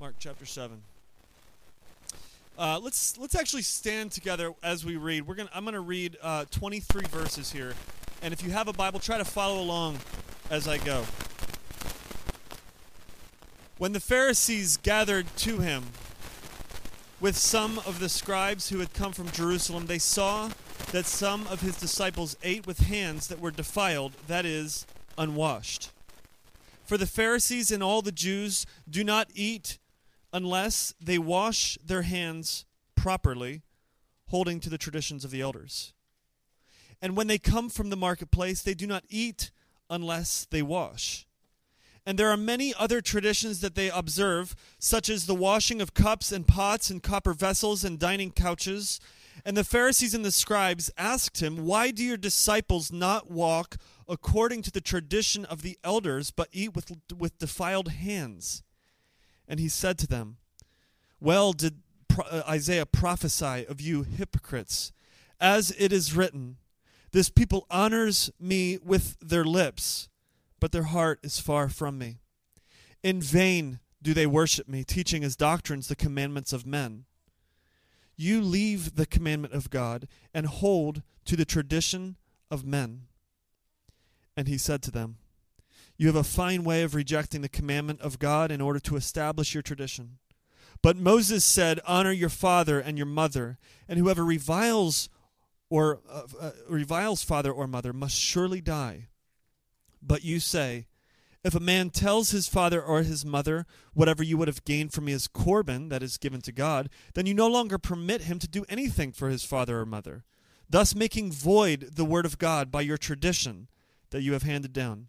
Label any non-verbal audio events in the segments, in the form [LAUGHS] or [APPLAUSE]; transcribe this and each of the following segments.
Mark chapter 7. Uh, let's let's actually stand together as we read. We're gonna I'm gonna read uh, 23 verses here, and if you have a Bible, try to follow along as I go. When the Pharisees gathered to him with some of the scribes who had come from Jerusalem, they saw that some of his disciples ate with hands that were defiled, that is, unwashed. For the Pharisees and all the Jews do not eat unless they wash their hands properly, holding to the traditions of the elders. And when they come from the marketplace, they do not eat unless they wash. And there are many other traditions that they observe, such as the washing of cups and pots and copper vessels and dining couches. And the Pharisees and the scribes asked him, Why do your disciples not walk according to the tradition of the elders, but eat with, with defiled hands. And he said to them, Well did uh, Isaiah prophesy of you hypocrites, as it is written, This people honors me with their lips, but their heart is far from me. In vain do they worship me, teaching as doctrines the commandments of men. You leave the commandment of God and hold to the tradition of men. And he said to them, You have a fine way of rejecting the commandment of God in order to establish your tradition. But Moses said, Honor your father and your mother, and whoever reviles or uh, uh, reviles father or mother must surely die. But you say, if a man tells his father or his mother, Whatever you would have gained from me is Corban, that is given to God, then you no longer permit him to do anything for his father or mother, thus making void the word of God by your tradition that you have handed down,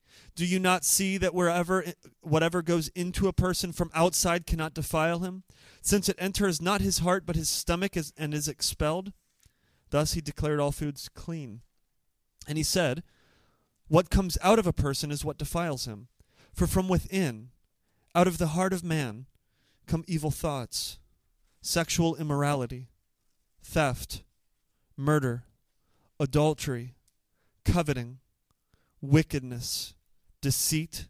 Do you not see that wherever whatever goes into a person from outside cannot defile him, since it enters not his heart but his stomach is, and is expelled? Thus he declared all foods clean. And he said, What comes out of a person is what defiles him. For from within, out of the heart of man, come evil thoughts, sexual immorality, theft, murder, adultery, coveting, wickedness deceit,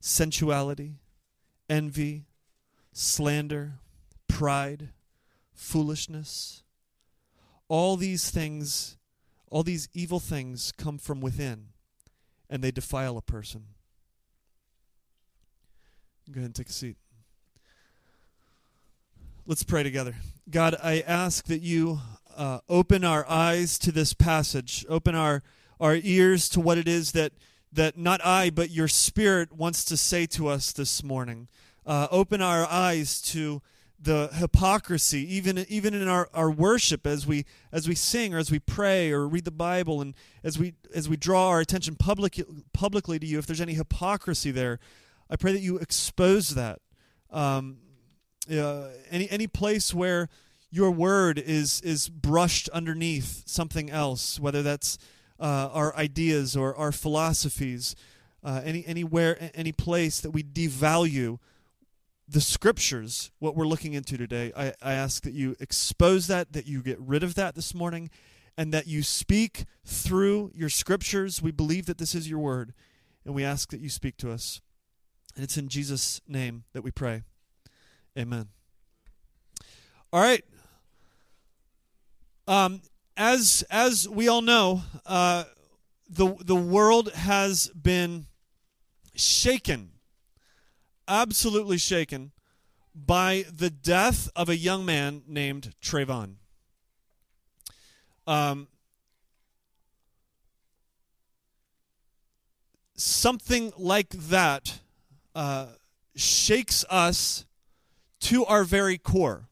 sensuality, envy, slander, pride, foolishness. All these things, all these evil things come from within and they defile a person. Go ahead and take a seat. Let's pray together. God, I ask that you uh, open our eyes to this passage, open our, our ears to what it is that that not I, but your Spirit wants to say to us this morning. Uh, open our eyes to the hypocrisy, even even in our, our worship as we as we sing or as we pray or read the Bible, and as we as we draw our attention public, publicly to you. If there's any hypocrisy there, I pray that you expose that. Um, uh, any any place where your word is is brushed underneath something else, whether that's uh, our ideas or our philosophies, uh, any anywhere, any place that we devalue the scriptures, what we're looking into today, I, I ask that you expose that, that you get rid of that this morning, and that you speak through your scriptures. We believe that this is your word, and we ask that you speak to us. And it's in Jesus' name that we pray. Amen. All right. Um, as as we all know, uh, the the world has been shaken, absolutely shaken, by the death of a young man named Trayvon. Um, something like that uh, shakes us to our very core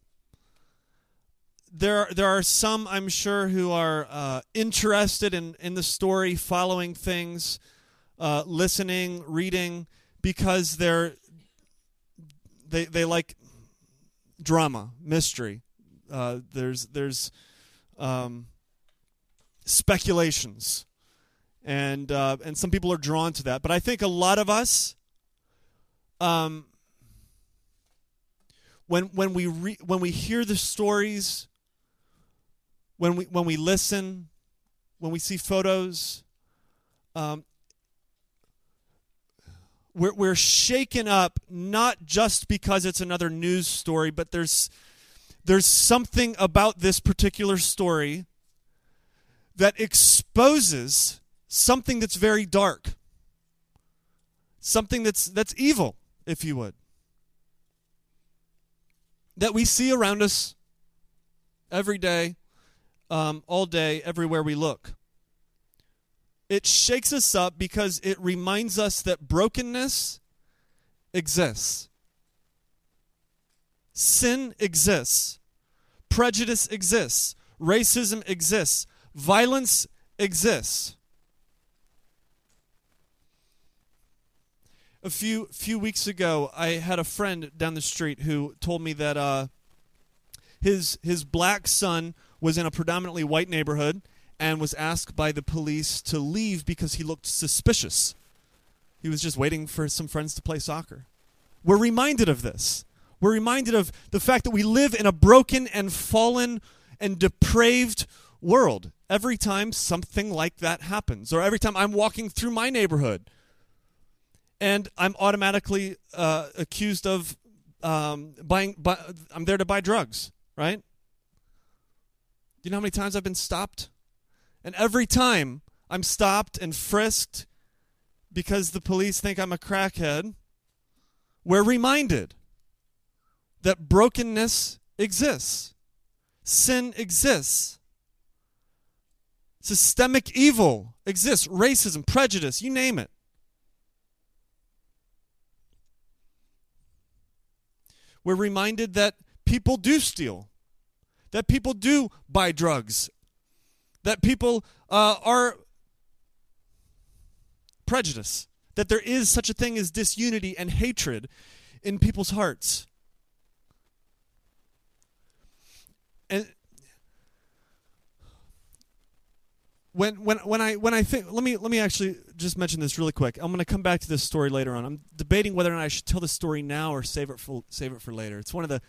there there are some I'm sure who are uh, interested in in the story, following things, uh, listening, reading, because they're they they like drama, mystery, uh, there's there's um, speculations, and uh, and some people are drawn to that. But I think a lot of us, um, when when we re- when we hear the stories, when we when we listen, when we see photos, um, we're we're shaken up not just because it's another news story, but there's there's something about this particular story that exposes something that's very dark. Something that's that's evil, if you would. That we see around us every day, um, all day, everywhere we look. It shakes us up because it reminds us that brokenness exists. Sin exists. Prejudice exists. Racism exists. Violence exists. A few few weeks ago, I had a friend down the street who told me that uh, his his black son was in a predominantly white neighborhood and was asked by the police to leave because he looked suspicious. He was just waiting for some friends to play soccer. We're reminded of this. We're reminded of the fact that we live in a broken and fallen and depraved world every time something like that happens, or every time I'm walking through my neighborhood and I'm automatically uh, accused of um, buying, buy, I'm there to buy drugs, right? Do you know how many times I've been stopped? And every time I'm stopped and frisked because the police think I'm a crackhead, we're reminded that brokenness exists, sin exists, systemic evil exists, racism, prejudice, you name it. We're reminded that people do steal, that people do buy drugs, that people uh, are prejudice, that there is such a thing as disunity and hatred in people's hearts. And when when when I when I think let me let me actually just mention this really quick. I'm going to come back to this story later on. I'm debating whether or not I should tell the story now or save it for save it for later. It's one of the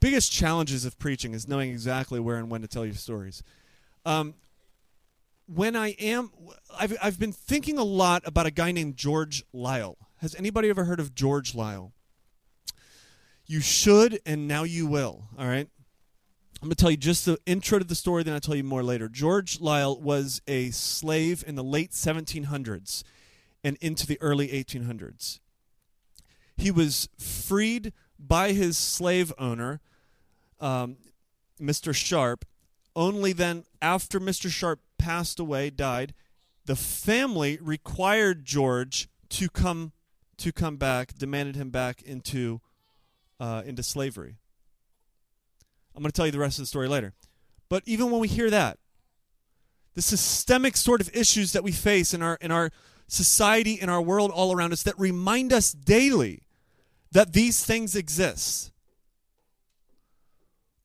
biggest challenges of preaching is knowing exactly where and when to tell your stories. Um, when I am, I've, I've been thinking a lot about a guy named George Liele. Has anybody ever heard of George Liele? You should, and now you will. All right. I'm going to tell you just the intro to the story, then I'll tell you more later. George Liele was a slave in the late 1700s and into the early 1800s. He was freed by his slave owner, um, Mr. Sharp, only then, after Mr. Sharp passed away, died, the family required George to come to come back, demanded him back into uh, into slavery. I'm going to tell you the rest of the story later. But even when we hear that, the systemic sort of issues that we face in our in our society, in our world all around us that remind us daily that these things exist.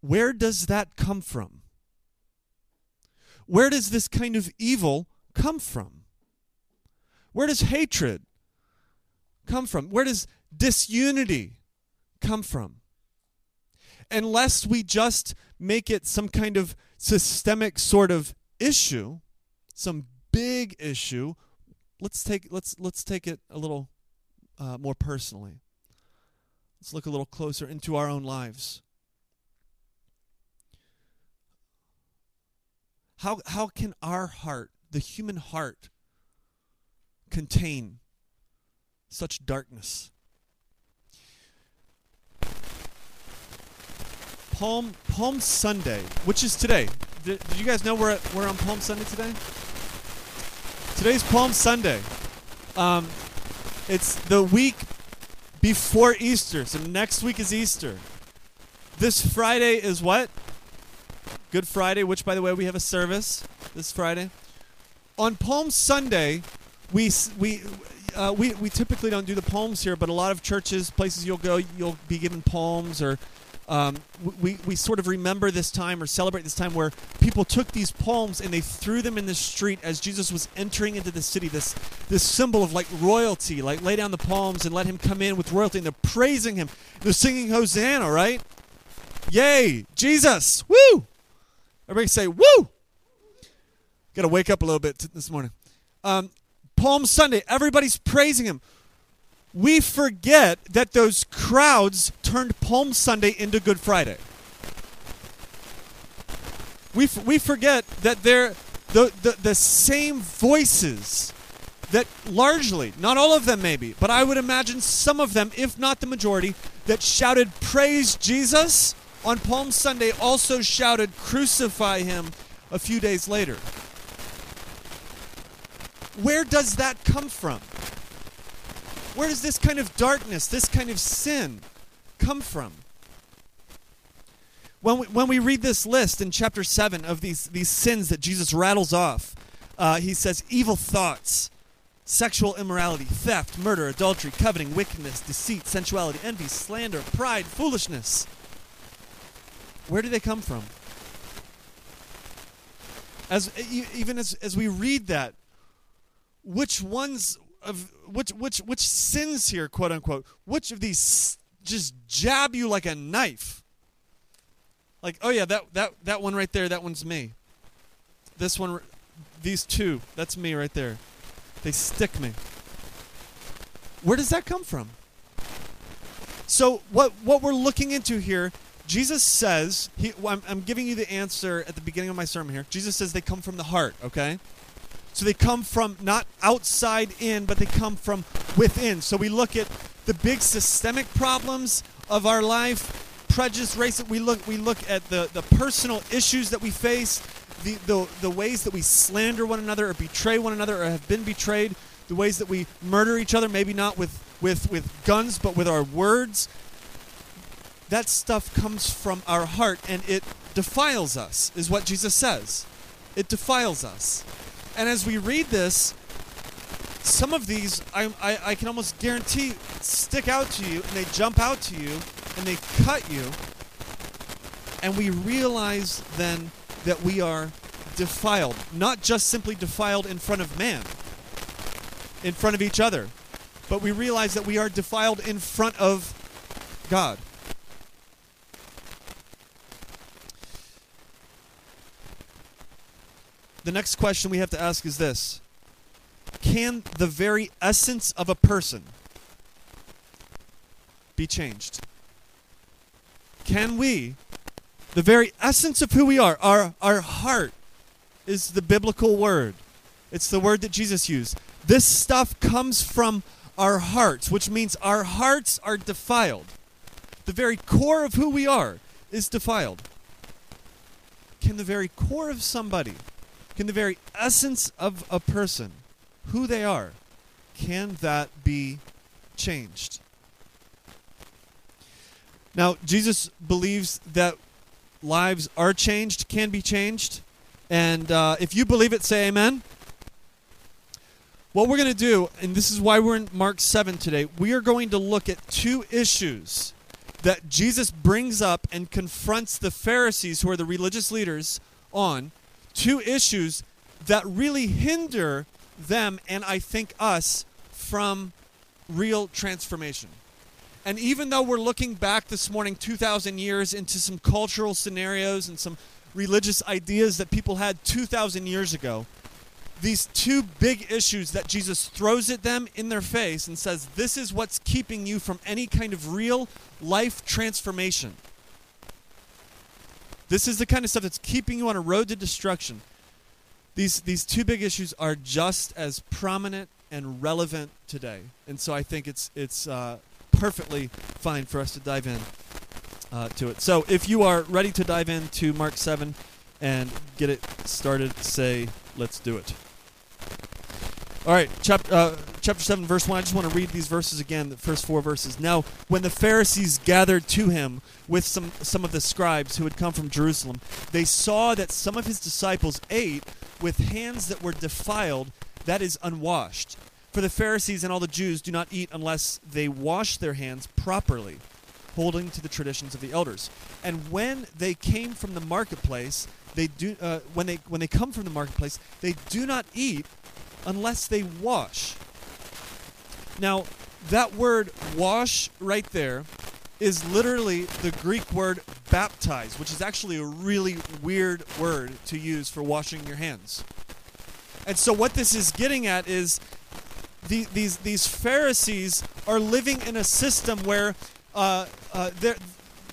Where does that come from? Where does this kind of evil come from? Where does hatred come from? Where does disunity come from? unless we just make it some kind of systemic sort of issue, some big issue, let's take let's let's take it a little uh, more personally. Let's look a little closer into our own lives. How how can our heart, the human heart, contain such darkness? Palm Palm Sunday, which is today. Did, did you guys know we're at, we're on Palm Sunday today? Today's Palm Sunday. Um, it's the week before Easter, so next week is Easter. This Friday is what? Good Friday, which by the way we have a service this Friday. On Palm Sunday, we we uh, we we typically don't do the palms here, but a lot of churches, places you'll go, you'll be given palms or um, we, we sort of remember this time or celebrate this time where people took these palms and they threw them in the street as Jesus was entering into the city. This this symbol of like royalty, like lay down the palms and let him come in with royalty. And they're praising him. They're singing Hosanna, right? Yay, Jesus! Woo! Everybody say woo! Got to wake up a little bit t- this morning. Um, Palm Sunday, everybody's praising him we forget that those crowds turned Palm Sunday into Good Friday. We, f- we forget that they're the, the, the same voices that largely, not all of them maybe, but I would imagine some of them, if not the majority, that shouted, Praise Jesus on Palm Sunday also shouted, Crucify him a few days later. Where does that come from? Where does this kind of darkness, this kind of sin come from? When we, when we read this list in chapter 7 of these, these sins that Jesus rattles off, uh, he says evil thoughts, sexual immorality, theft, murder, adultery, coveting, wickedness, deceit, sensuality, envy, slander, pride, foolishness. Where do they come from? As even as as we read that, which ones of which which which sins here, quote unquote, which of these just jab you like a knife? Like, oh yeah, that that that one right there, that one's me. This one, these two, that's me right there. They stick me. Where does that come from? So what what we're looking into here, Jesus says he. I'm, I'm giving you the answer at the beginning of my sermon here. Jesus says they come from the heart. Okay. So they come from not outside in, but they come from within. So we look at the big systemic problems of our life, prejudice, race. We look we look at the, the personal issues that we face, the, the the ways that we slander one another or betray one another or have been betrayed, the ways that we murder each other, maybe not with, with, with guns, but with our words. That stuff comes from our heart and it defiles us, is what Jesus says. It defiles us. And as we read this, some of these I, I, I, can almost guarantee stick out to you and they jump out to you and they cut you. And we realize then that we are defiled. Not just simply defiled in front of man, in front of each other, but we realize that we are defiled in front of God. The next question we have to ask is this Can the very essence of a person be changed? Can we, the very essence of who we are, our, our heart is the biblical word, it's the word that Jesus used. This stuff comes from our hearts, which means our hearts are defiled. The very core of who we are is defiled. Can the very core of somebody can the very essence of a person, who they are, can that be changed? Now, Jesus believes that lives are changed, can be changed. And uh, if you believe it, say amen. What we're going to do, and this is why we're in Mark 7 today, we are going to look at two issues that Jesus brings up and confronts the Pharisees, who are the religious leaders, on two issues that really hinder them and I think us from real transformation. And even though we're looking back this morning 2,000 years into some cultural scenarios and some religious ideas that people had 2,000 years ago, these two big issues that Jesus throws at them in their face and says, This is what's keeping you from any kind of real life transformation. This is the kind of stuff that's keeping you on a road to destruction. These these two big issues are just as prominent and relevant today, and so I think it's it's uh, perfectly fine for us to dive in uh, to it. So if you are ready to dive into Mark seven and get it started, say let's do it. All right, chapter, uh, chapter 7, verse 1. I just want to read these verses again, the first four verses. Now, when the Pharisees gathered to him with some, some of the scribes who had come from Jerusalem, they saw that some of his disciples ate with hands that were defiled, that is, unwashed. For the Pharisees and all the Jews do not eat unless they wash their hands properly. holding to the traditions of the elders. And when they came from the marketplace, they do uh, when they when they come from the marketplace, they do not eat unless they wash. Now, that word wash right there is literally the Greek word baptize, which is actually a really weird word to use for washing your hands. And so what this is getting at is the, these these Pharisees are living in a system where uh, uh,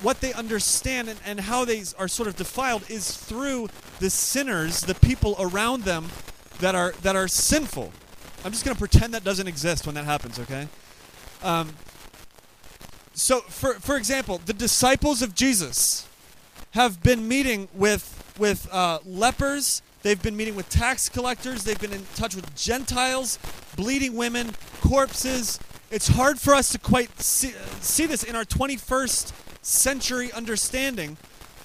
what they understand and, and how they are sort of defiled is through the sinners, the people around them that are that are sinful. I'm just going to pretend that doesn't exist when that happens, okay? Um, so, for for example, the disciples of Jesus have been meeting with with uh, lepers. They've been meeting with tax collectors. They've been in touch with Gentiles, bleeding women, corpses. It's hard for us to quite see, see this in our 21st century understanding,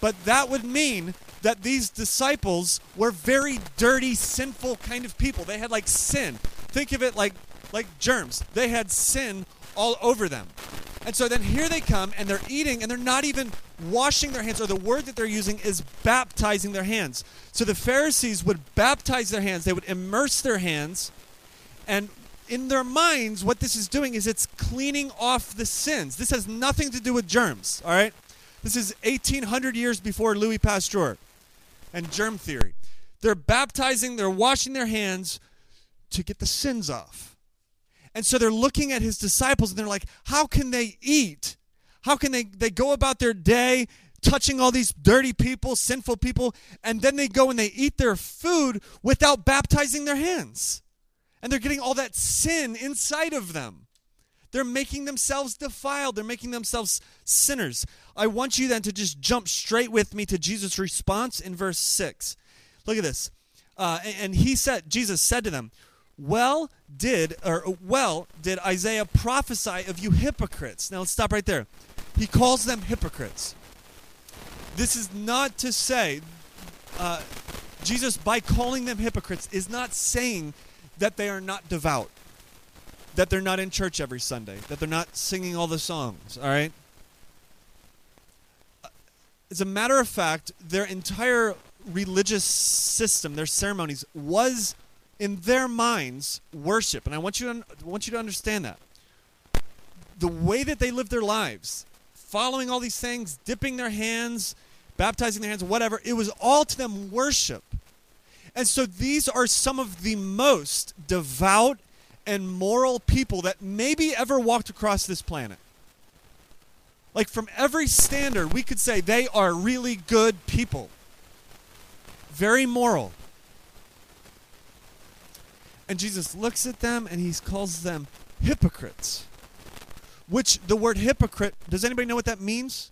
but that would mean that these disciples were very dirty, sinful kind of people. They had like sin. Think of it like like germs. They had sin all over them. And so then here they come and they're eating and they're not even washing their hands, or the word that they're using is baptizing their hands. So the Pharisees would baptize their hands, they would immerse their hands, and in their minds, what this is doing is it's cleaning off the sins. This has nothing to do with germs, all right? This is 1800 years before Louis Pasteur and germ theory. They're baptizing, they're washing their hands to get the sins off. And so they're looking at his disciples and they're like, how can they eat? How can they, they go about their day touching all these dirty people, sinful people, and then they go and they eat their food without baptizing their hands? And they're getting all that sin inside of them. They're making themselves defiled. They're making themselves sinners. I want you then to just jump straight with me to Jesus' response in verse 6. Look at this. Uh, and he said, Jesus said to them, well did or well did Isaiah prophesy of you hypocrites. Now let's stop right there. He calls them hypocrites. This is not to say uh, Jesus by calling them hypocrites is not saying that they are not devout, that they're not in church every Sunday, that they're not singing all the songs. All right. As a matter of fact, their entire religious system, their ceremonies, was in their minds worship and i want you to want you to understand that the way that they lived their lives following all these things dipping their hands baptizing their hands whatever it was all to them worship and so these are some of the most devout and moral people that maybe ever walked across this planet like from every standard we could say they are really good people very moral and Jesus looks at them and he calls them hypocrites. Which the word hypocrite, does anybody know what that means?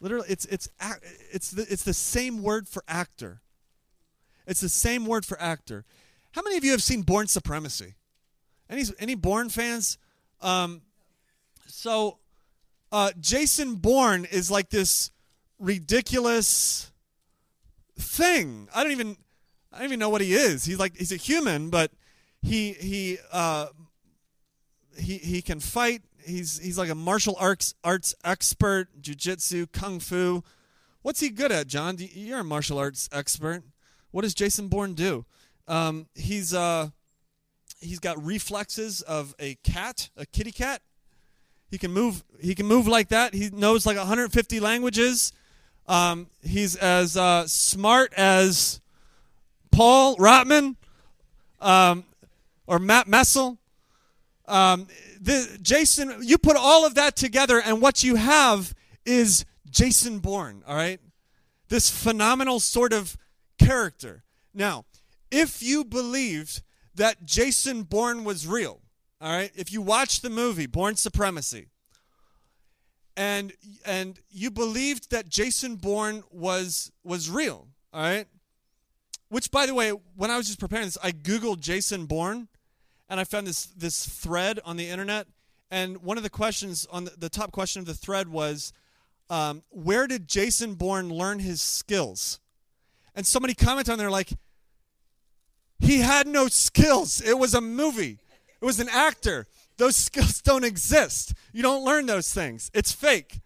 Literally, it's it's it's the, it's the same word for actor. It's the same word for actor. How many of you have seen Bourne Supremacy? Any any Bourne fans? Um, so uh, Jason Bourne is like this ridiculous thing. I don't even I don't even know what he is. He's like he's a human, but he he uh, he he can fight. He's he's like a martial arts arts expert, jujitsu, kung fu. What's he good at, John? You're a martial arts expert. What does Jason Bourne do? Um, he's uh, he's got reflexes of a cat, a kitty cat. He can move. He can move like that. He knows like 150 languages. Um, he's as uh, smart as Paul Rotman. Um, or Matt Messel. Um, the, Jason, you put all of that together, and what you have is Jason Bourne, all right? This phenomenal sort of character. Now, if you believed that Jason Bourne was real, all right, if you watched the movie Bourne Supremacy, and and you believed that Jason Bourne was was real, all right? Which, by the way, when I was just preparing this, I googled Jason Bourne, and I found this this thread on the internet, and one of the questions on the, the top question of the thread was, um, "Where did Jason Bourne learn his skills?" And somebody commented on there like, "He had no skills. It was a movie. It was an actor. Those [LAUGHS] skills don't exist. You don't learn those things. It's fake."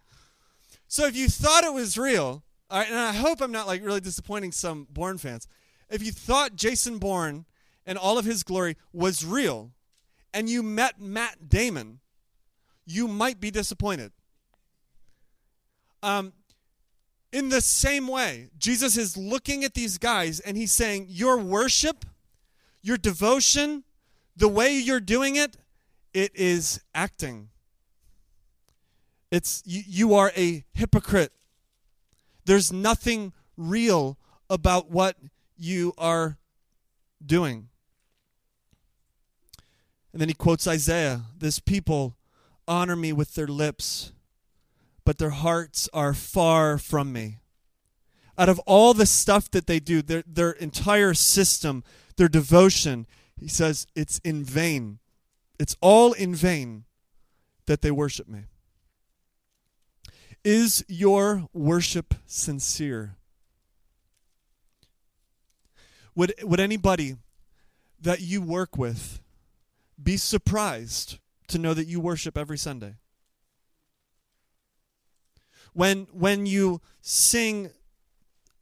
So if you thought it was real, and I hope I'm not like really disappointing some Bourne fans. If you thought Jason Bourne and all of his glory was real, and you met Matt Damon, you might be disappointed. Um, in the same way, Jesus is looking at these guys and he's saying, Your worship, your devotion, the way you're doing it, it is acting. It's you, you are a hypocrite. There's nothing real about what you are doing. And then he quotes Isaiah This people honor me with their lips, but their hearts are far from me. Out of all the stuff that they do, their, their entire system, their devotion, he says it's in vain. It's all in vain that they worship me. Is your worship sincere? Would, would anybody that you work with be surprised to know that you worship every Sunday? When, when you sing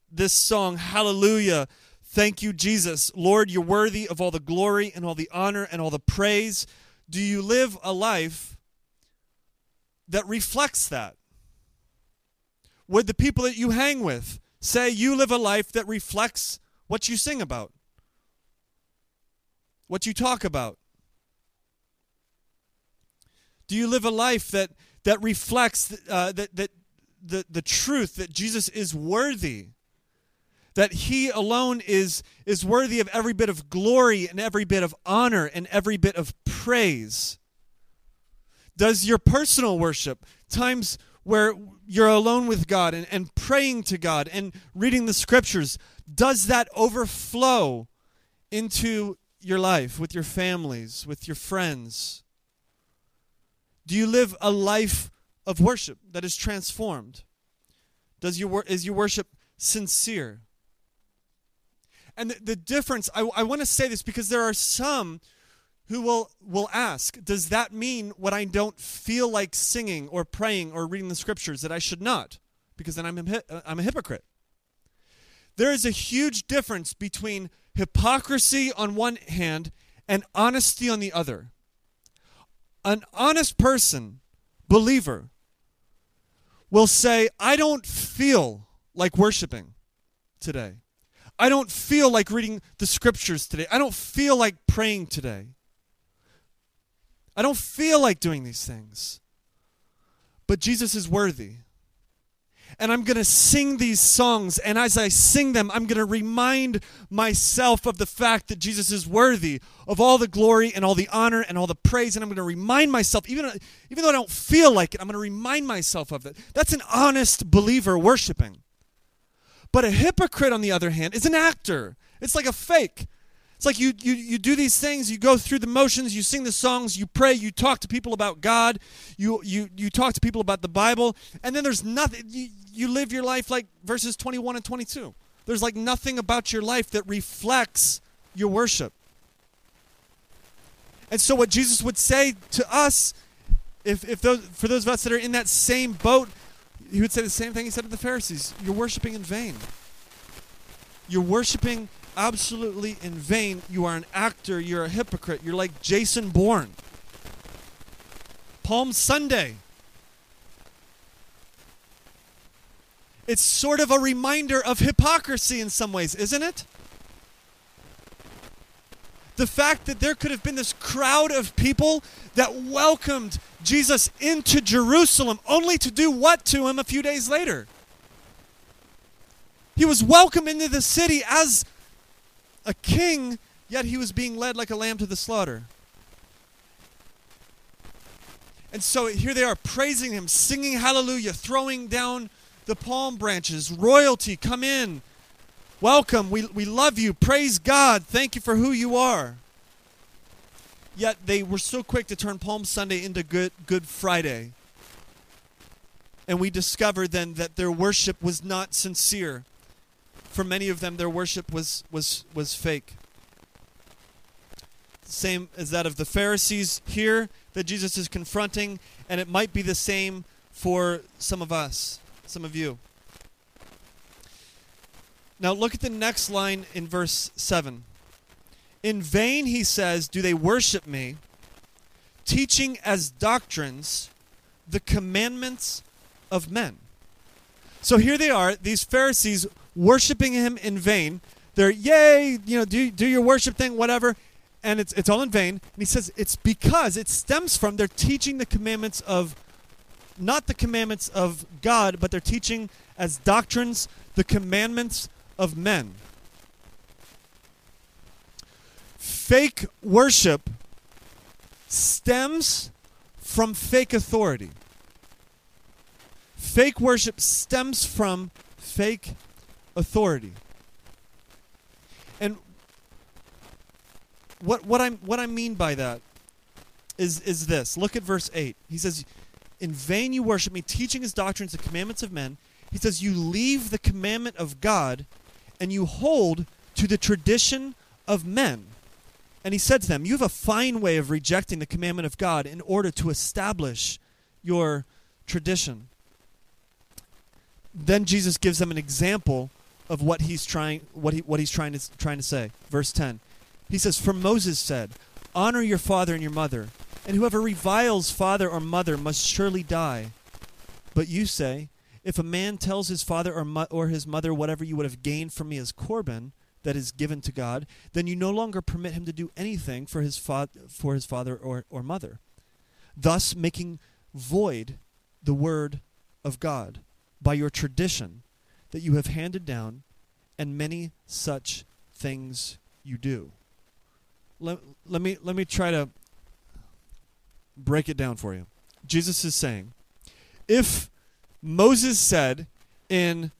this song, Hallelujah, thank you, Jesus, Lord, you're worthy of all the glory and all the honor and all the praise. Do you live a life that reflects that? Would the people that you hang with say you live a life that reflects what you sing about, what you talk about? Do you live a life that that reflects uh, that that the the truth that Jesus is worthy? That he alone is is worthy of every bit of glory and every bit of honor and every bit of praise. Does your personal worship, times where you're alone with God and, and praying to God and reading the scriptures, does that overflow into your life with your families, with your friends? Do you live a life of worship that is transformed? Does your is your worship sincere? And the, the difference, I, I want to say this because there are some who will, will ask, Does that mean when I don't feel like singing or praying or reading the scriptures that I should not? Because then I'm a, I'm a hypocrite. There is a huge difference between hypocrisy on one hand and honesty on the other. An honest person, believer, will say, I don't feel like worshiping today. I don't feel like reading the scriptures today. I don't feel like praying today. I don't feel like doing these things. But Jesus is worthy. And I'm going to sing these songs. And as I sing them, I'm going to remind myself of the fact that Jesus is worthy of all the glory and all the honor and all the praise. And I'm going to remind myself, even, even though I don't feel like it, I'm going to remind myself of it. That's an honest believer worshiping. But a hypocrite, on the other hand, is an actor. It's like a fake. It's like you, you, you do these things, you go through the motions, you sing the songs, you pray, you talk to people about God, you, you, you talk to people about the Bible, and then there's nothing, you, you live your life like verses 21 and 22. There's like nothing about your life that reflects your worship. And so, what Jesus would say to us, if, if those, for those of us that are in that same boat, he would say the same thing he said to the Pharisees You're worshiping in vain. You're worshiping absolutely in vain. You are an actor. You're a hypocrite. You're like Jason Bourne. Palm Sunday. It's sort of a reminder of hypocrisy in some ways, isn't it? The fact that there could have been this crowd of people that welcomed Jesus into Jerusalem only to do what to him a few days later? He was welcomed into the city as a king, yet he was being led like a lamb to the slaughter. And so here they are praising him, singing hallelujah, throwing down the palm branches. Royalty, come in. Welcome. We, we love you. Praise God. Thank you for who you are. Yet they were so quick to turn Palm Sunday into Good, Good Friday. And we discovered then that their worship was not sincere. For many of them, their worship was, was, was fake. Same as that of the Pharisees here that Jesus is confronting, and it might be the same for some of us. some of you. Now look at the next line in verse 7. In vain, he says, do they worship me, teaching as doctrines the commandments of men. So here they are, these Pharisees worshiping him in vain. They're, yay, you know, do, do your worship thing, whatever. And it's, it's all in vain. And he says it's because it stems from they're teaching the commandments of, not the commandments of God, but they're teaching as doctrines the commandments of men. Fake worship stems from fake authority. Fake worship stems from fake authority. And what what I what I mean by that is is this. Look at verse 8. He says, "In vain you worship me, teaching his doctrines the commandments of men." He says, "You leave the commandment of God and you hold to the tradition of men. And he said to them, You have a fine way of rejecting the commandment of God in order to establish your tradition. Then Jesus gives them an example of what he's trying what he what he's trying to trying to say. Verse 10. He says, For Moses said, Honor your father and your mother, and whoever reviles father or mother must surely die. But you say, if a man tells his father or, mo- or his mother whatever you would have gained from me as Corban, that is given to God, then you no longer permit him to do anything for his, fa- for his father or, or mother, thus making void the word of God by your tradition that you have handed down, and many such things you do. Let, let, me, let me try to break it down for you. Jesus is saying, if Moses said in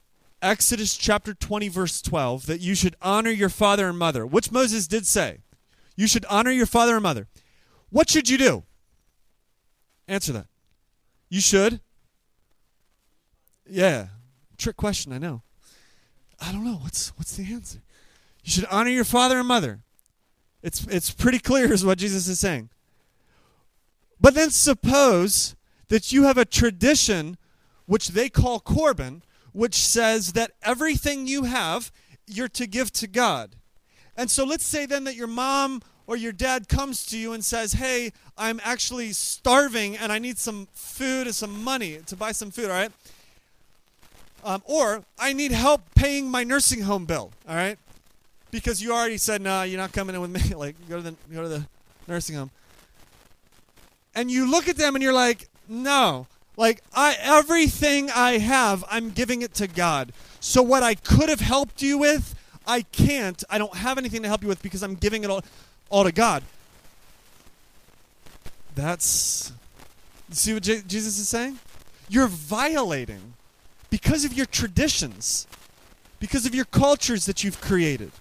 Exodus chapter 20, verse 12, that you should honor your father and mother, which Moses did say. You should honor your father and mother. What should you do? Answer that. You should? Yeah. Trick question, I know. I don't know. What's what's the answer? You should honor your father and mother. It's it's pretty clear is what Jesus is saying. But then suppose that you have a tradition which they call Corban, which says that everything you have, you're to give to God. And so let's say then that your mom or your dad comes to you and says, Hey, I'm actually starving and I need some food and some money to buy some food, all right? Um, or I need help paying my nursing home bill, all right? Because you already said, No, you're not coming in with me. [LAUGHS] like, go to the, go to the nursing home. And you look at them and you're like, No, like I everything I have, I'm giving it to God. So what I could have helped you with, I can't. I don't have anything to help you with because I'm giving it all all to God. That's see what J- Jesus is saying? You're violating because of your traditions, because of your cultures that you've created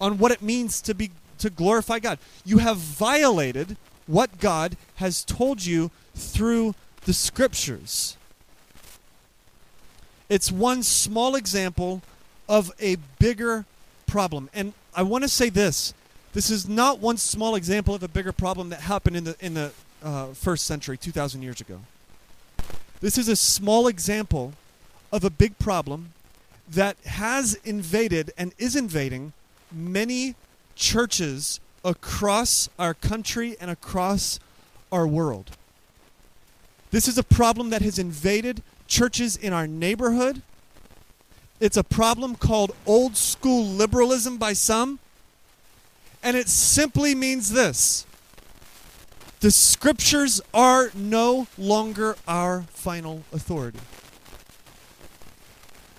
on what it means to be to glorify God. You have violated what God has told you through the scriptures. It's one small example of a bigger problem. And I want to say this this is not one small example of a bigger problem that happened in the, in the uh, first century, 2,000 years ago. This is a small example of a big problem that has invaded and is invading many churches across our country and across our world. This is a problem that has invaded churches in our neighborhood. It's a problem called old school liberalism by some. And it simply means this the scriptures are no longer our final authority.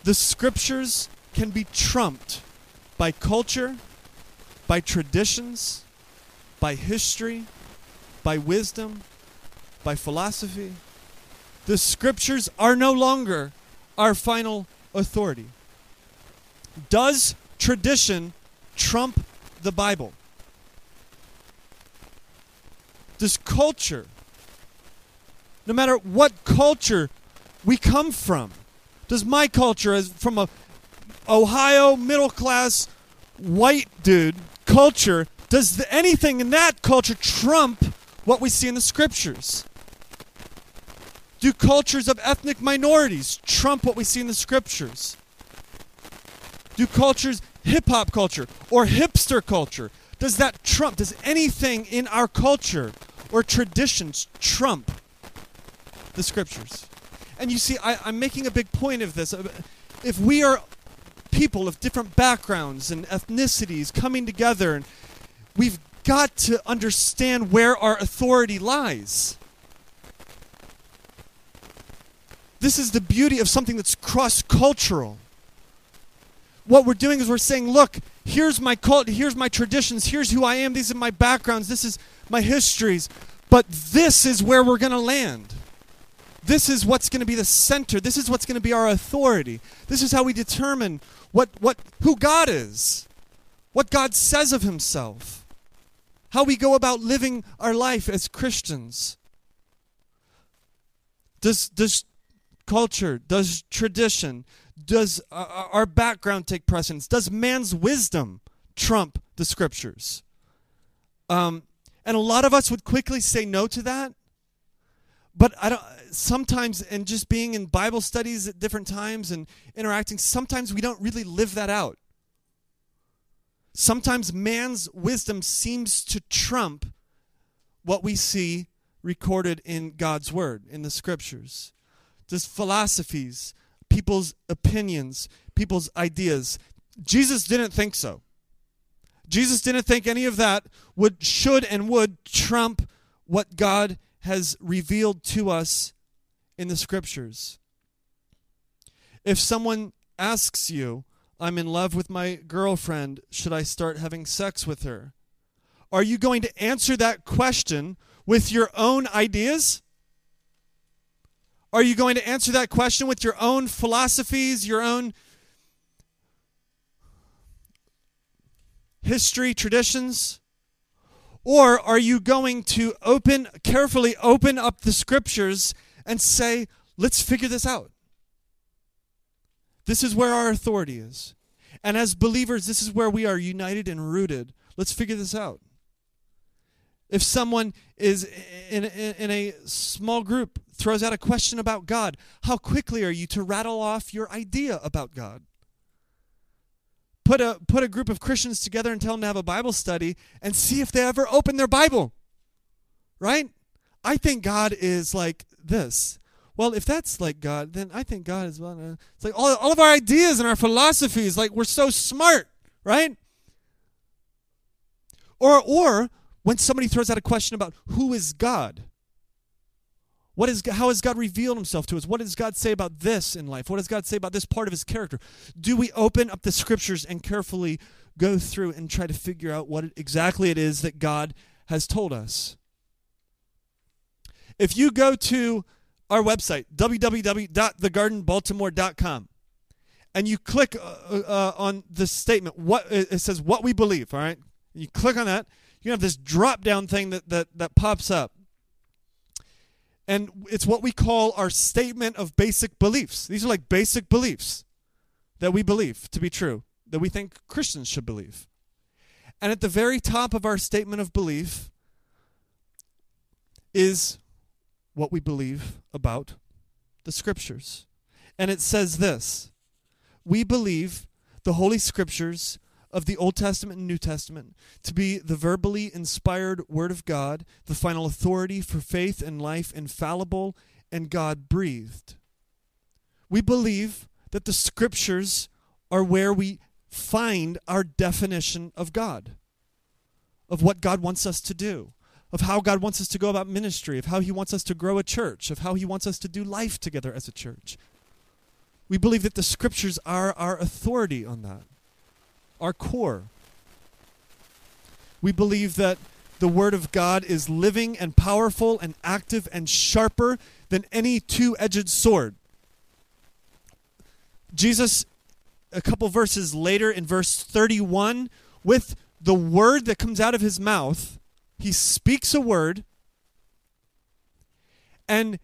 The scriptures can be trumped by culture, by traditions, by history, by wisdom, by philosophy. The scriptures are no longer our final authority. Does tradition trump the Bible? Does culture, no matter what culture we come from, does my culture, as from a Ohio middle class white dude culture, does anything in that culture trump what we see in the scriptures? Do cultures of ethnic minorities trump what we see in the scriptures? Do cultures, hip hop culture or hipster culture, does that trump? Does anything in our culture or traditions trump the scriptures? And you see, I, I'm making a big point of this. If we are people of different backgrounds and ethnicities coming together, we've got to understand where our authority lies. This is the beauty of something that's cross cultural. What we're doing is we're saying, look, here's my cult, here's my traditions, here's who I am, these are my backgrounds, this is my histories, but this is where we're going to land. This is what's going to be the center. This is what's going to be our authority. This is how we determine what, what, who God is, what God says of himself, how we go about living our life as Christians. Does, does culture, does tradition, does our background take precedence? Does man's wisdom trump the scriptures? Um, and a lot of us would quickly say no to that. But I don't sometimes and just being in Bible studies at different times and interacting, sometimes we don't really live that out. Sometimes man's wisdom seems to trump what we see recorded in God's word, in the scriptures. Just philosophies, people's opinions, people's ideas. Jesus didn't think so. Jesus didn't think any of that would should and would trump what God has revealed to us in the scriptures. If someone asks you, I'm in love with my girlfriend, should I start having sex with her? Are you going to answer that question with your own ideas? Are you going to answer that question with your own philosophies, your own history, traditions? Or are you going to open carefully open up the scriptures and say, let's figure this out. This is where our authority is. And as believers, this is where we are united and rooted. Let's figure this out. If someone is in, in, in, a small group throws out a question about God, how quickly are you to rattle off your idea about God? Put a, put a group of Christians together and tell them to have a Bible study and see if they ever open their Bible. Right? I think God is like this. Well, if that's like God, then I think God is well. Uh, it's like all, all of our ideas and our philosophies, like we're so smart, right? Or or when somebody throws out a question about who is God, what is how has God revealed himself to us? What does God say about this in life? What does God say about this part of his character? Do we open up the scriptures and carefully go through and try to figure out what exactly it is that God has told us? If you go to our website, www.thegardenbaltimore.com, and you click uh, uh, on the statement, what it says what we believe, all right? You click on that, you have this drop down thing that, that, that pops up. And it's what we call our statement of basic beliefs. These are like basic beliefs that we believe to be true, that we think Christians should believe. And at the very top of our statement of belief is what we believe about the scriptures. And it says this We believe the Holy Scriptures of the Old Testament and New Testament to be the verbally inspired Word of God, the final authority for faith and life, infallible and God breathed. We believe that the Scriptures are where we find our definition of God, of what God wants us to do, of how God wants us to go about ministry, of how He wants us to grow a church, of how He wants us to do life together as a church. We believe that the scriptures are our authority on that, our core. We believe that the Word of God is living and powerful and active and sharper than any two edged sword. Jesus, a couple verses later in verse 31, with the word that comes out of his mouth, he speaks a word, and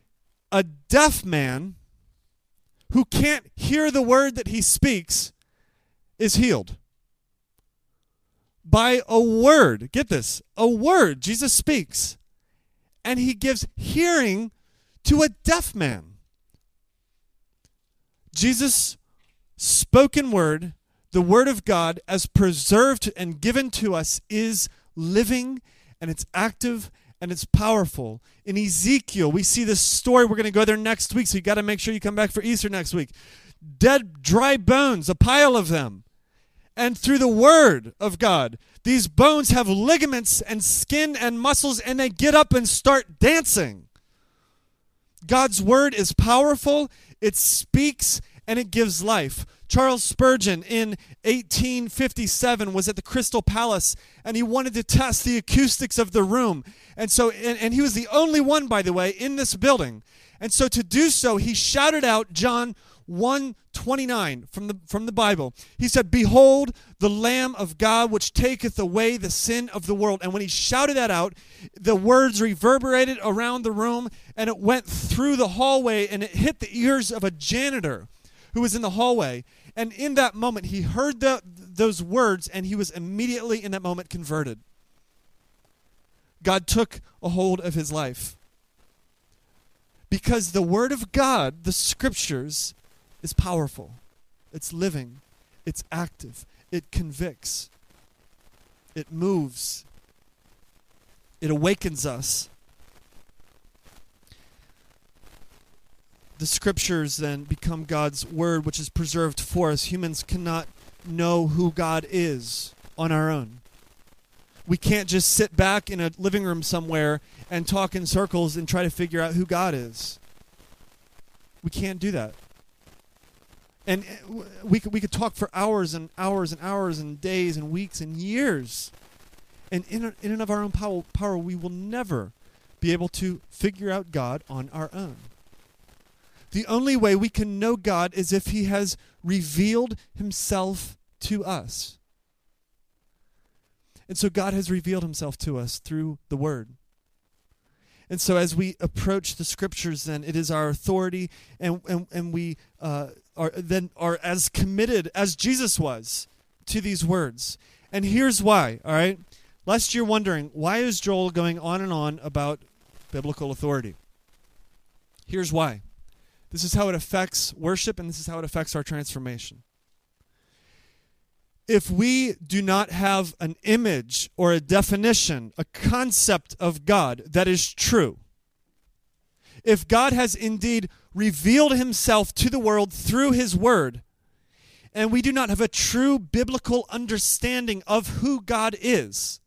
a deaf man who can't hear the word that he speaks is healed. By a word. Get this a word. Jesus speaks. And he gives hearing to a deaf man. Jesus' spoken word, the word of God, as preserved and given to us, is living and it's active and it's powerful. In Ezekiel, we see this story. We're going to go there next week, so you got to make sure you come back for Easter next week. Dead, dry bones, a pile of them. And through the word of God, these bones have ligaments and skin and muscles, and they get up and start dancing. God's word is powerful, it speaks, and it gives life. Charles Spurgeon in 1857 was at the Crystal Palace and he wanted to test the acoustics of the room. And so and, and, he was the only one by the way in this building. And so to do so he shouted out John 129 from the from the Bible. He said, "Behold the lamb of God which taketh away the sin of the world." And when he shouted that out, the words reverberated around the room and it went through the hallway and it hit the ears of a janitor who was in the hallway. And in that moment he heard the, those words and he was immediately in that moment converted. God took a hold of his life. Because the Word of God, the Scriptures, is powerful, it's living, it's active, it convicts, it moves, it awakens us. The scriptures then become God's word, which is preserved for us. Humans cannot know who God is on our own. We can't just sit back in a living room somewhere and talk in circles and try to figure out who God is. We can't do that and uh, we could, we could talk for hours and hours and hours and days and weeks and years. And in, in and of our own power, power, we will never be able to figure out God on our own. The only way we can know God is if He has revealed Himself to us. And so God has revealed Himself to us through the Word. And so as we approach the Scriptures, then it is our authority, and, and, and we uh, are then are as committed as Jesus was to these words. And here's why, all right? Lest you're wondering, why is Joel going on and on about biblical authority? Here's why. This is how it affects worship, and this is how it affects our transformation. If we do not have an image or a definition, a concept of God that is true, if God has indeed revealed himself to the world through his word, and we do not have a true biblical understanding of who God is,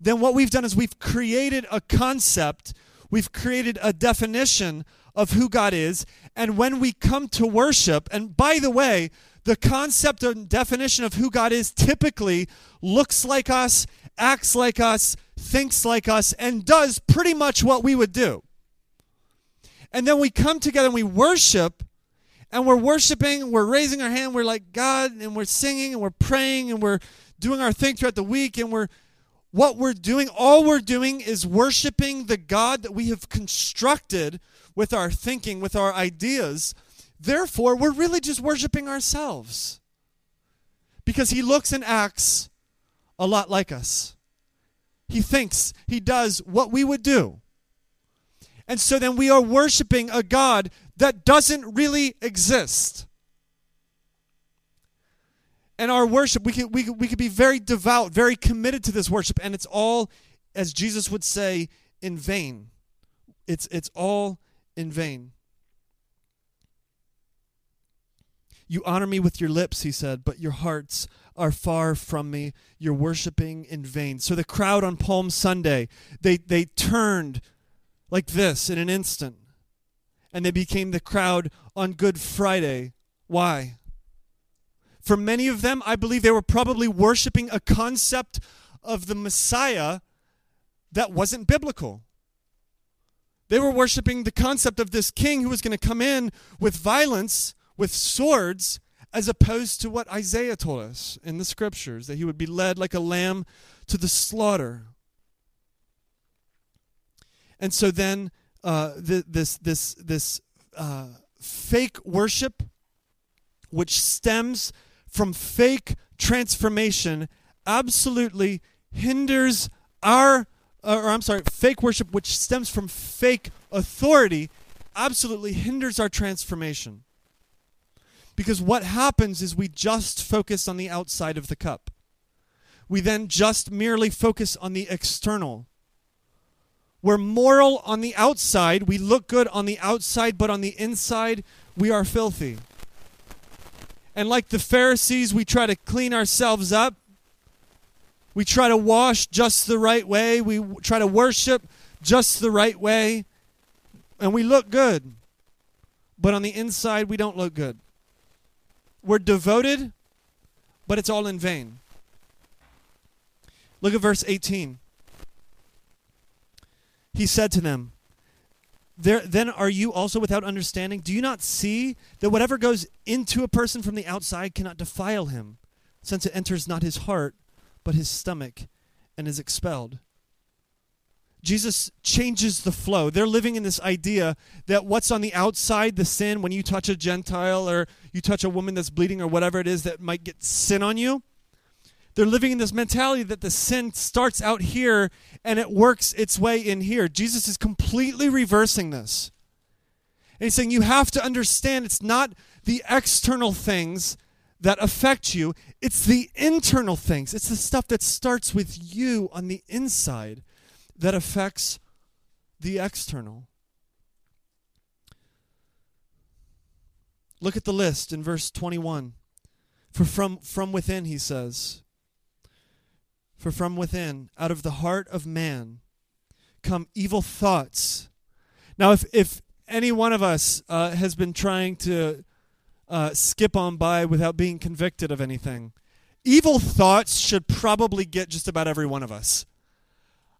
then what we've done is we've created a concept, we've created a definition of who God is, and when we come to worship, and by the way, the concept and definition of who God is typically looks like us, acts like us, thinks like us, and does pretty much what we would do. And then we come together and we worship, and we're worshiping, and we're raising our hand, we're like God, and we're singing, and we're praying, and we're doing our thing throughout the week, and we're what we're doing, all we're doing is worshiping the God that we have constructed with our thinking, with our ideas. Therefore, we're really just worshiping ourselves. Because he looks and acts a lot like us. He thinks, he does what we would do. And so then we are worshiping a God that doesn't really exist. And our worship, we could, we, could, we could be very devout, very committed to this worship, and it's all, as Jesus would say, in vain. It's, it's all in vain. You honor me with your lips, he said, but your hearts are far from me. You're worshiping in vain. So the crowd on Palm Sunday, they, they turned like this in an instant. And they became the crowd on Good Friday. Why? For many of them, I believe they were probably worshiping a concept of the Messiah that wasn't biblical. They were worshiping the concept of this king who was going to come in with violence, with swords, as opposed to what Isaiah told us in the scriptures that he would be led like a lamb to the slaughter. And so then uh, this this this uh, fake worship, which stems from fake transformation, absolutely hinders our uh, or I'm sorry, fake worship, which stems from fake authority, absolutely hinders our transformation. Because what happens is we just focus on the outside of the cup. We then just merely focus on the external. We're moral on the outside, we look good on the outside, but on the inside, we are filthy. And like the Pharisees, we try to clean ourselves up. We try to wash just the right way. We try to worship just the right way. And we look good. But on the inside, we don't look good. We're devoted, but it's all in vain. Look at verse 18. He said to them, there, then are you also without understanding? Do you not see that whatever goes into a person from the outside cannot defile him, since it enters not his heart, but his stomach, and is expelled? Jesus changes the flow. They're living in this idea that what's on the outside, the sin, when you touch a Gentile or you touch a woman that's bleeding or whatever it is that might get sin on you, they're living in this mentality that the sin starts out here and it works its way in here. Jesus is completely reversing this. And he's saying you have to understand it's not the external things that affect you, it's the internal things. It's the stuff that starts with you on the inside that affects the external. Look at the list in verse 21. For from, from within, he says, for from within, out of the heart of man, come evil thoughts. Now, if, if any one of us uh, has been trying to uh, skip on by without being convicted of anything, evil thoughts should probably get just about every one of us.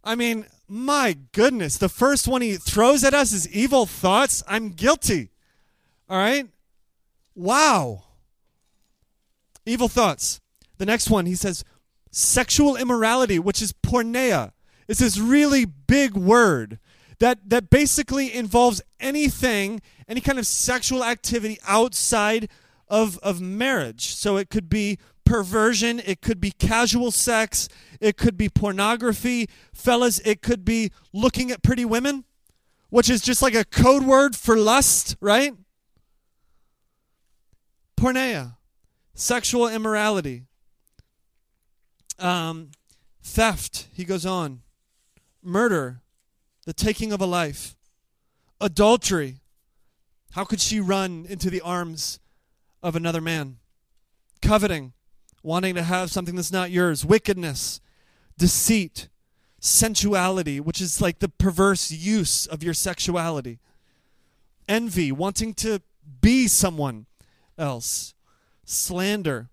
I mean, my goodness, the first one he throws at us is evil thoughts. I'm guilty. All right? Wow. Evil thoughts. The next one, he says, sexual immorality, which is porneia. It's this really big word that, that basically involves anything, any kind of sexual activity outside of, of marriage. So it could be perversion, it could be casual sex, it could be pornography. Fellas, it could be looking at pretty women, which is just like a code word for lust, right? Porneia, sexual immorality um, theft, he goes on, murder, the taking of a life, adultery. How could she run into the arms of another man? Coveting, wanting to have something that's not yours, wickedness, deceit, sensuality, which is like the perverse use of your sexuality, envy, wanting to be someone else, slander,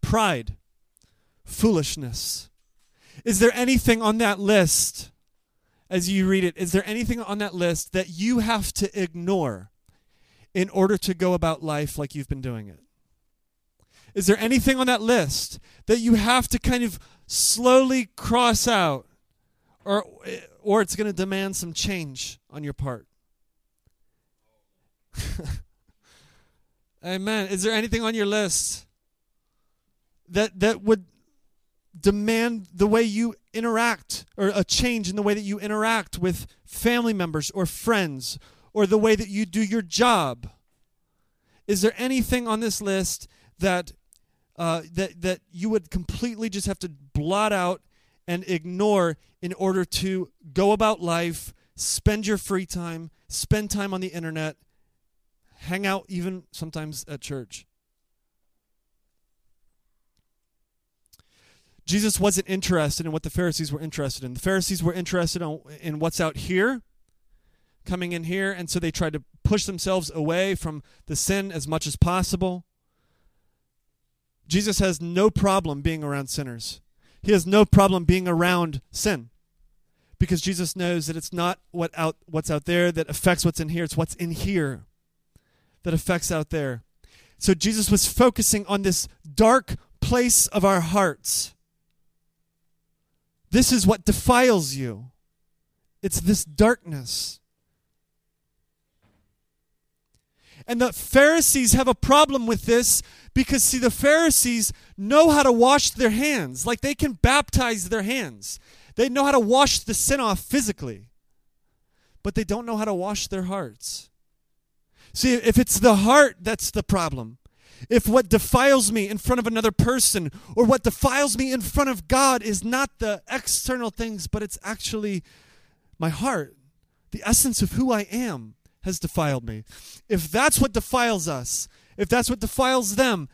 pride, foolishness. Is there anything on that list, as you read it, is there anything on that list that you have to ignore in order to go about life like you've been doing it? Is there anything on that list that you have to kind of slowly cross out or or it's going to demand some change on your part? [LAUGHS] Amen. Is there anything on your list that that would demand the way you interact or a change in the way that you interact with family members or friends or the way that you do your job. Is there anything on this list that uh, that that you would completely just have to blot out and ignore in order to go about life spend your free time spend time on the internet hang out even sometimes at church Jesus wasn't interested in what the Pharisees were interested in. The Pharisees were interested in what's out here, coming in here, and so they tried to push themselves away from the sin as much as possible. Jesus has no problem being around sinners. He has no problem being around sin. Because Jesus knows that it's not what out what's out there that affects what's in here, it's what's in here that affects out there. So Jesus was focusing on this dark place of our hearts this is what defiles you. It's this darkness. And the Pharisees have a problem with this because, see, the Pharisees know how to wash their hands. Like they can baptize their hands. They know how to wash the sin off physically, but they don't know how to wash their hearts. See, if it's the heart that's the problem, if what defiles me in front of another person or what defiles me in front of God is not the external things, but it's actually my heart, the essence of who I am has defiled me. If that's what defiles us, if that's what defiles them,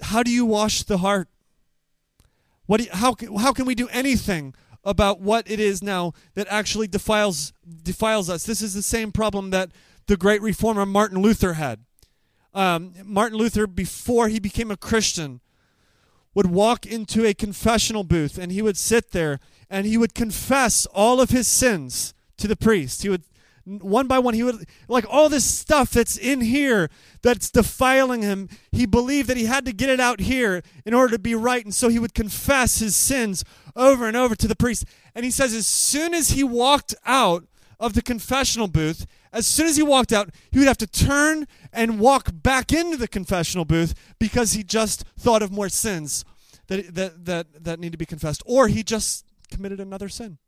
how do you wash the heart? What you, how, how can we do anything about what it is now that actually defiles defiles us? This is the same problem that the great reformer Martin Luther had. Um, Martin Luther, before he became a Christian, would walk into a confessional booth and he would sit there and he would confess all of his sins to the priest. He would one by one he would like all this stuff that's in here that's defiling him he believed that he had to get it out here in order to be right and so he would confess his sins over and over to the priest and he says as soon as he walked out of the confessional booth as soon as he walked out he would have to turn and walk back into the confessional booth because he just thought of more sins that that that, that need to be confessed or he just committed another sin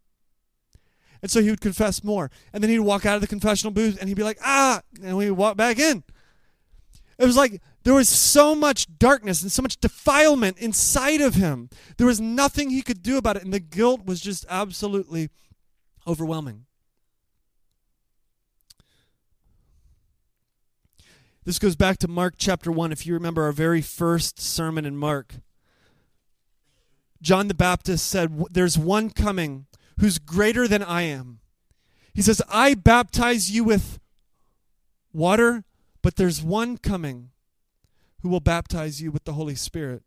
and so he would confess more. And then he'd walk out of the confessional booth and he'd be like, ah, and we walk back in. It was like there was so much darkness and so much defilement inside of him. There was nothing he could do about it. And the guilt was just absolutely overwhelming. This goes back to Mark chapter 1. If you remember our very first sermon in Mark, John the Baptist said, There's one coming who's greater than I am. He says, I baptize you with water, but there's one coming who will baptize you with the Holy Spirit.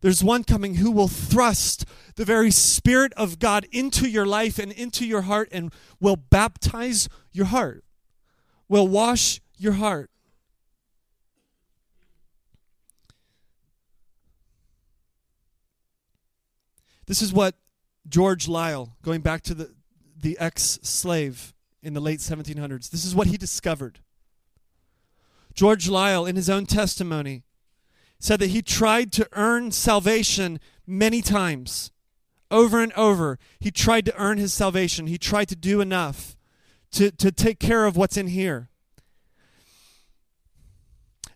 There's one coming who will thrust the very Spirit of God into your life and into your heart and will baptize your heart, will wash your heart. This is what George Liele, going back to the, the ex slave in the late 1700s, this is what he discovered. George Liele, in his own testimony, said that he tried to earn salvation many times. Over and over, he tried to earn his salvation. He tried to do enough to, to take care of what's in here.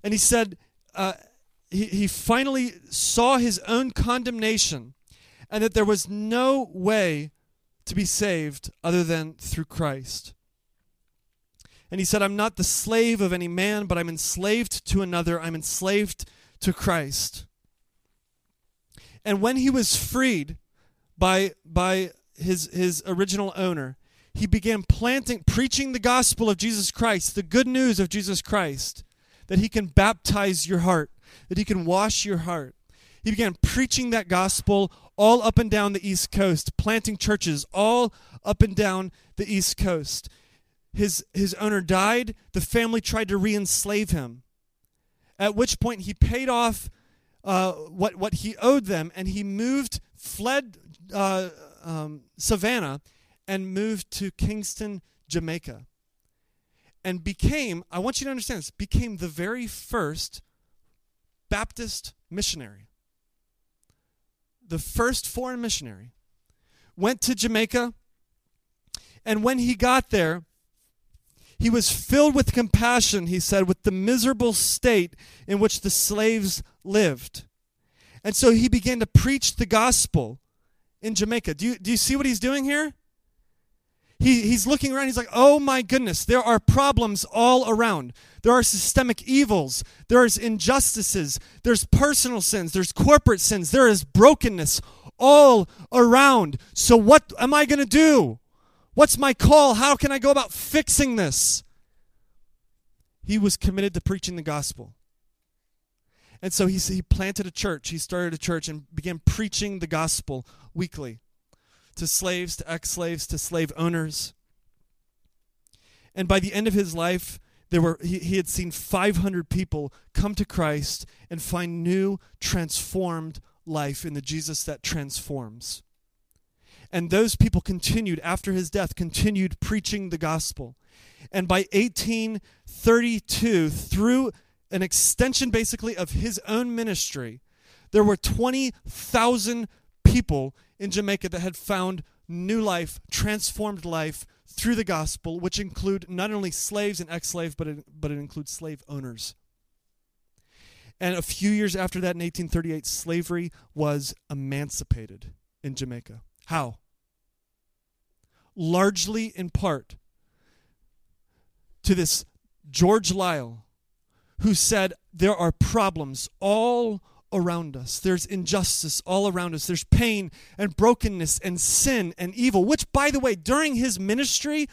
And he said uh, he, he finally saw his own condemnation and that there was no way to be saved other than through Christ. And he said, I'm not the slave of any man, but I'm enslaved to another. I'm enslaved to Christ. And when he was freed by, by his, his original owner, he began planting, preaching the gospel of Jesus Christ, the good news of Jesus Christ, that he can baptize your heart, that he can wash your heart. He began preaching that gospel all up and down the East Coast, planting churches all up and down the East Coast. His, his owner died. The family tried to re enslave him, at which point he paid off uh, what, what he owed them and he moved, fled uh, um, Savannah, and moved to Kingston, Jamaica. And became, I want you to understand this, became the very first Baptist missionary the first foreign missionary, went to Jamaica, and when he got there, he was filled with compassion, he said, with the miserable state in which the slaves lived. And so he began to preach the gospel in Jamaica. Do you, do you see what he's doing here? He, he's looking around. He's like, oh my goodness, there are problems all around. There are systemic evils. There's injustices. There's personal sins. There's corporate sins. There is brokenness all around. So, what am I going to do? What's my call? How can I go about fixing this? He was committed to preaching the gospel. And so he, he planted a church. He started a church and began preaching the gospel weekly to slaves, to ex slaves, to slave owners. And by the end of his life, there were, he, he had seen 500 people come to Christ and find new, transformed life in the Jesus that transforms. And those people continued, after his death, continued preaching the gospel. And by 1832, through an extension basically of his own ministry, there were 20,000 people in Jamaica that had found new life, transformed life through the gospel, which include not only slaves and ex-slaves, but it, but it includes slave owners. And a few years after that, in 1838, slavery was emancipated in Jamaica. How? Largely in part to this George Liele, who said, There are problems all around us. There's injustice all around us. There's pain and brokenness and sin and evil, which, by the way, during his ministry,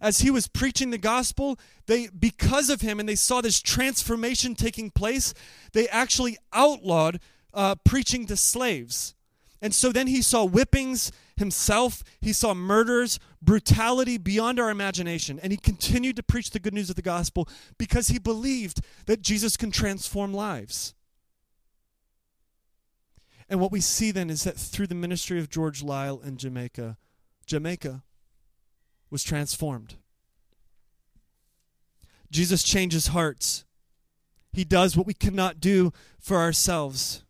as he was preaching the gospel, they because of him and they saw this transformation taking place, they actually outlawed uh, preaching to slaves. And so then he saw whippings himself, he saw murders, brutality beyond our imagination, and he continued to preach the good news of the gospel because he believed that Jesus can transform lives. And what we see then is that through the ministry of George Liele in Jamaica, Jamaica was transformed. Jesus changes hearts. He does what we cannot do for ourselves.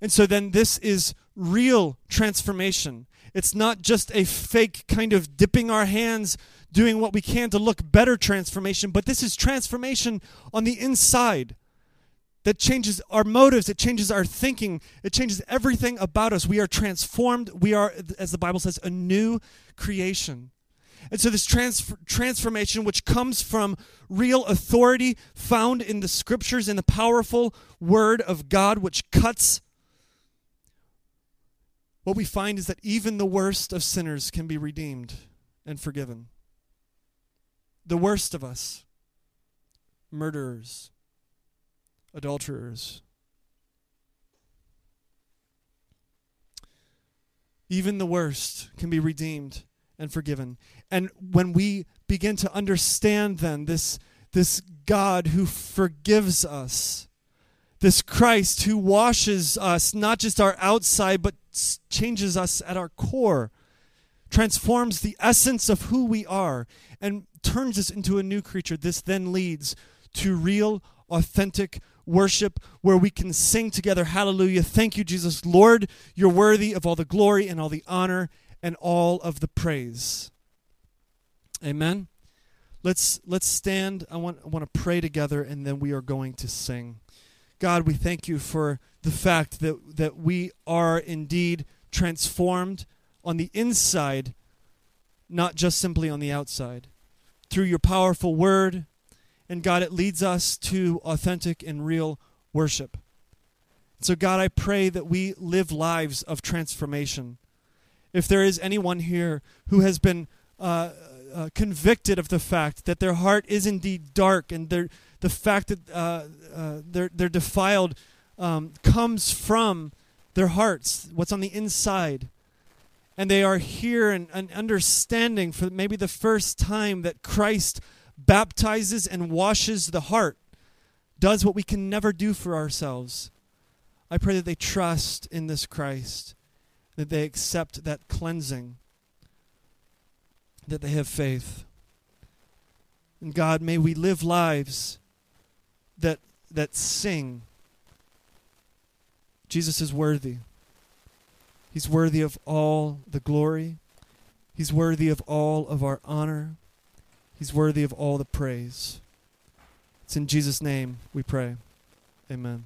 And so then this is real transformation. It's not just a fake kind of dipping our hands, doing what we can to look better transformation, but this is transformation on the inside that changes our motives, it changes our thinking, it changes everything about us. We are transformed. We are, as the Bible says, a new creation. And so, this trans- transformation, which comes from real authority found in the scriptures, in the powerful word of God, which cuts, what we find is that even the worst of sinners can be redeemed and forgiven. The worst of us, murderers, adulterers, even the worst can be redeemed and forgiven. And when we begin to understand then this, this God who forgives us, this Christ who washes us, not just our outside, but changes us at our core, transforms the essence of who we are, and turns us into a new creature, this then leads to real, authentic worship where we can sing together, Hallelujah. Thank you, Jesus. Lord, you're worthy of all the glory and all the honor and all of the praise. Amen. Let's let's stand. I want I want to pray together and then we are going to sing. God, we thank you for the fact that that we are indeed transformed on the inside, not just simply on the outside. Through your powerful word, and God, it leads us to authentic and real worship. So, God, I pray that we live lives of transformation if there is anyone here who has been uh, uh, convicted of the fact that their heart is indeed dark and the fact that uh, uh, they're, they're defiled um, comes from their hearts, what's on the inside. And they are here and, and understanding for maybe the first time that Christ baptizes and washes the heart, does what we can never do for ourselves. I pray that they trust in this Christ that they accept that cleansing, that they have faith. And God, may we live lives that that sing. Jesus is worthy. He's worthy of all the glory. He's worthy of all of our honor. He's worthy of all the praise. It's in Jesus' name we pray. Amen.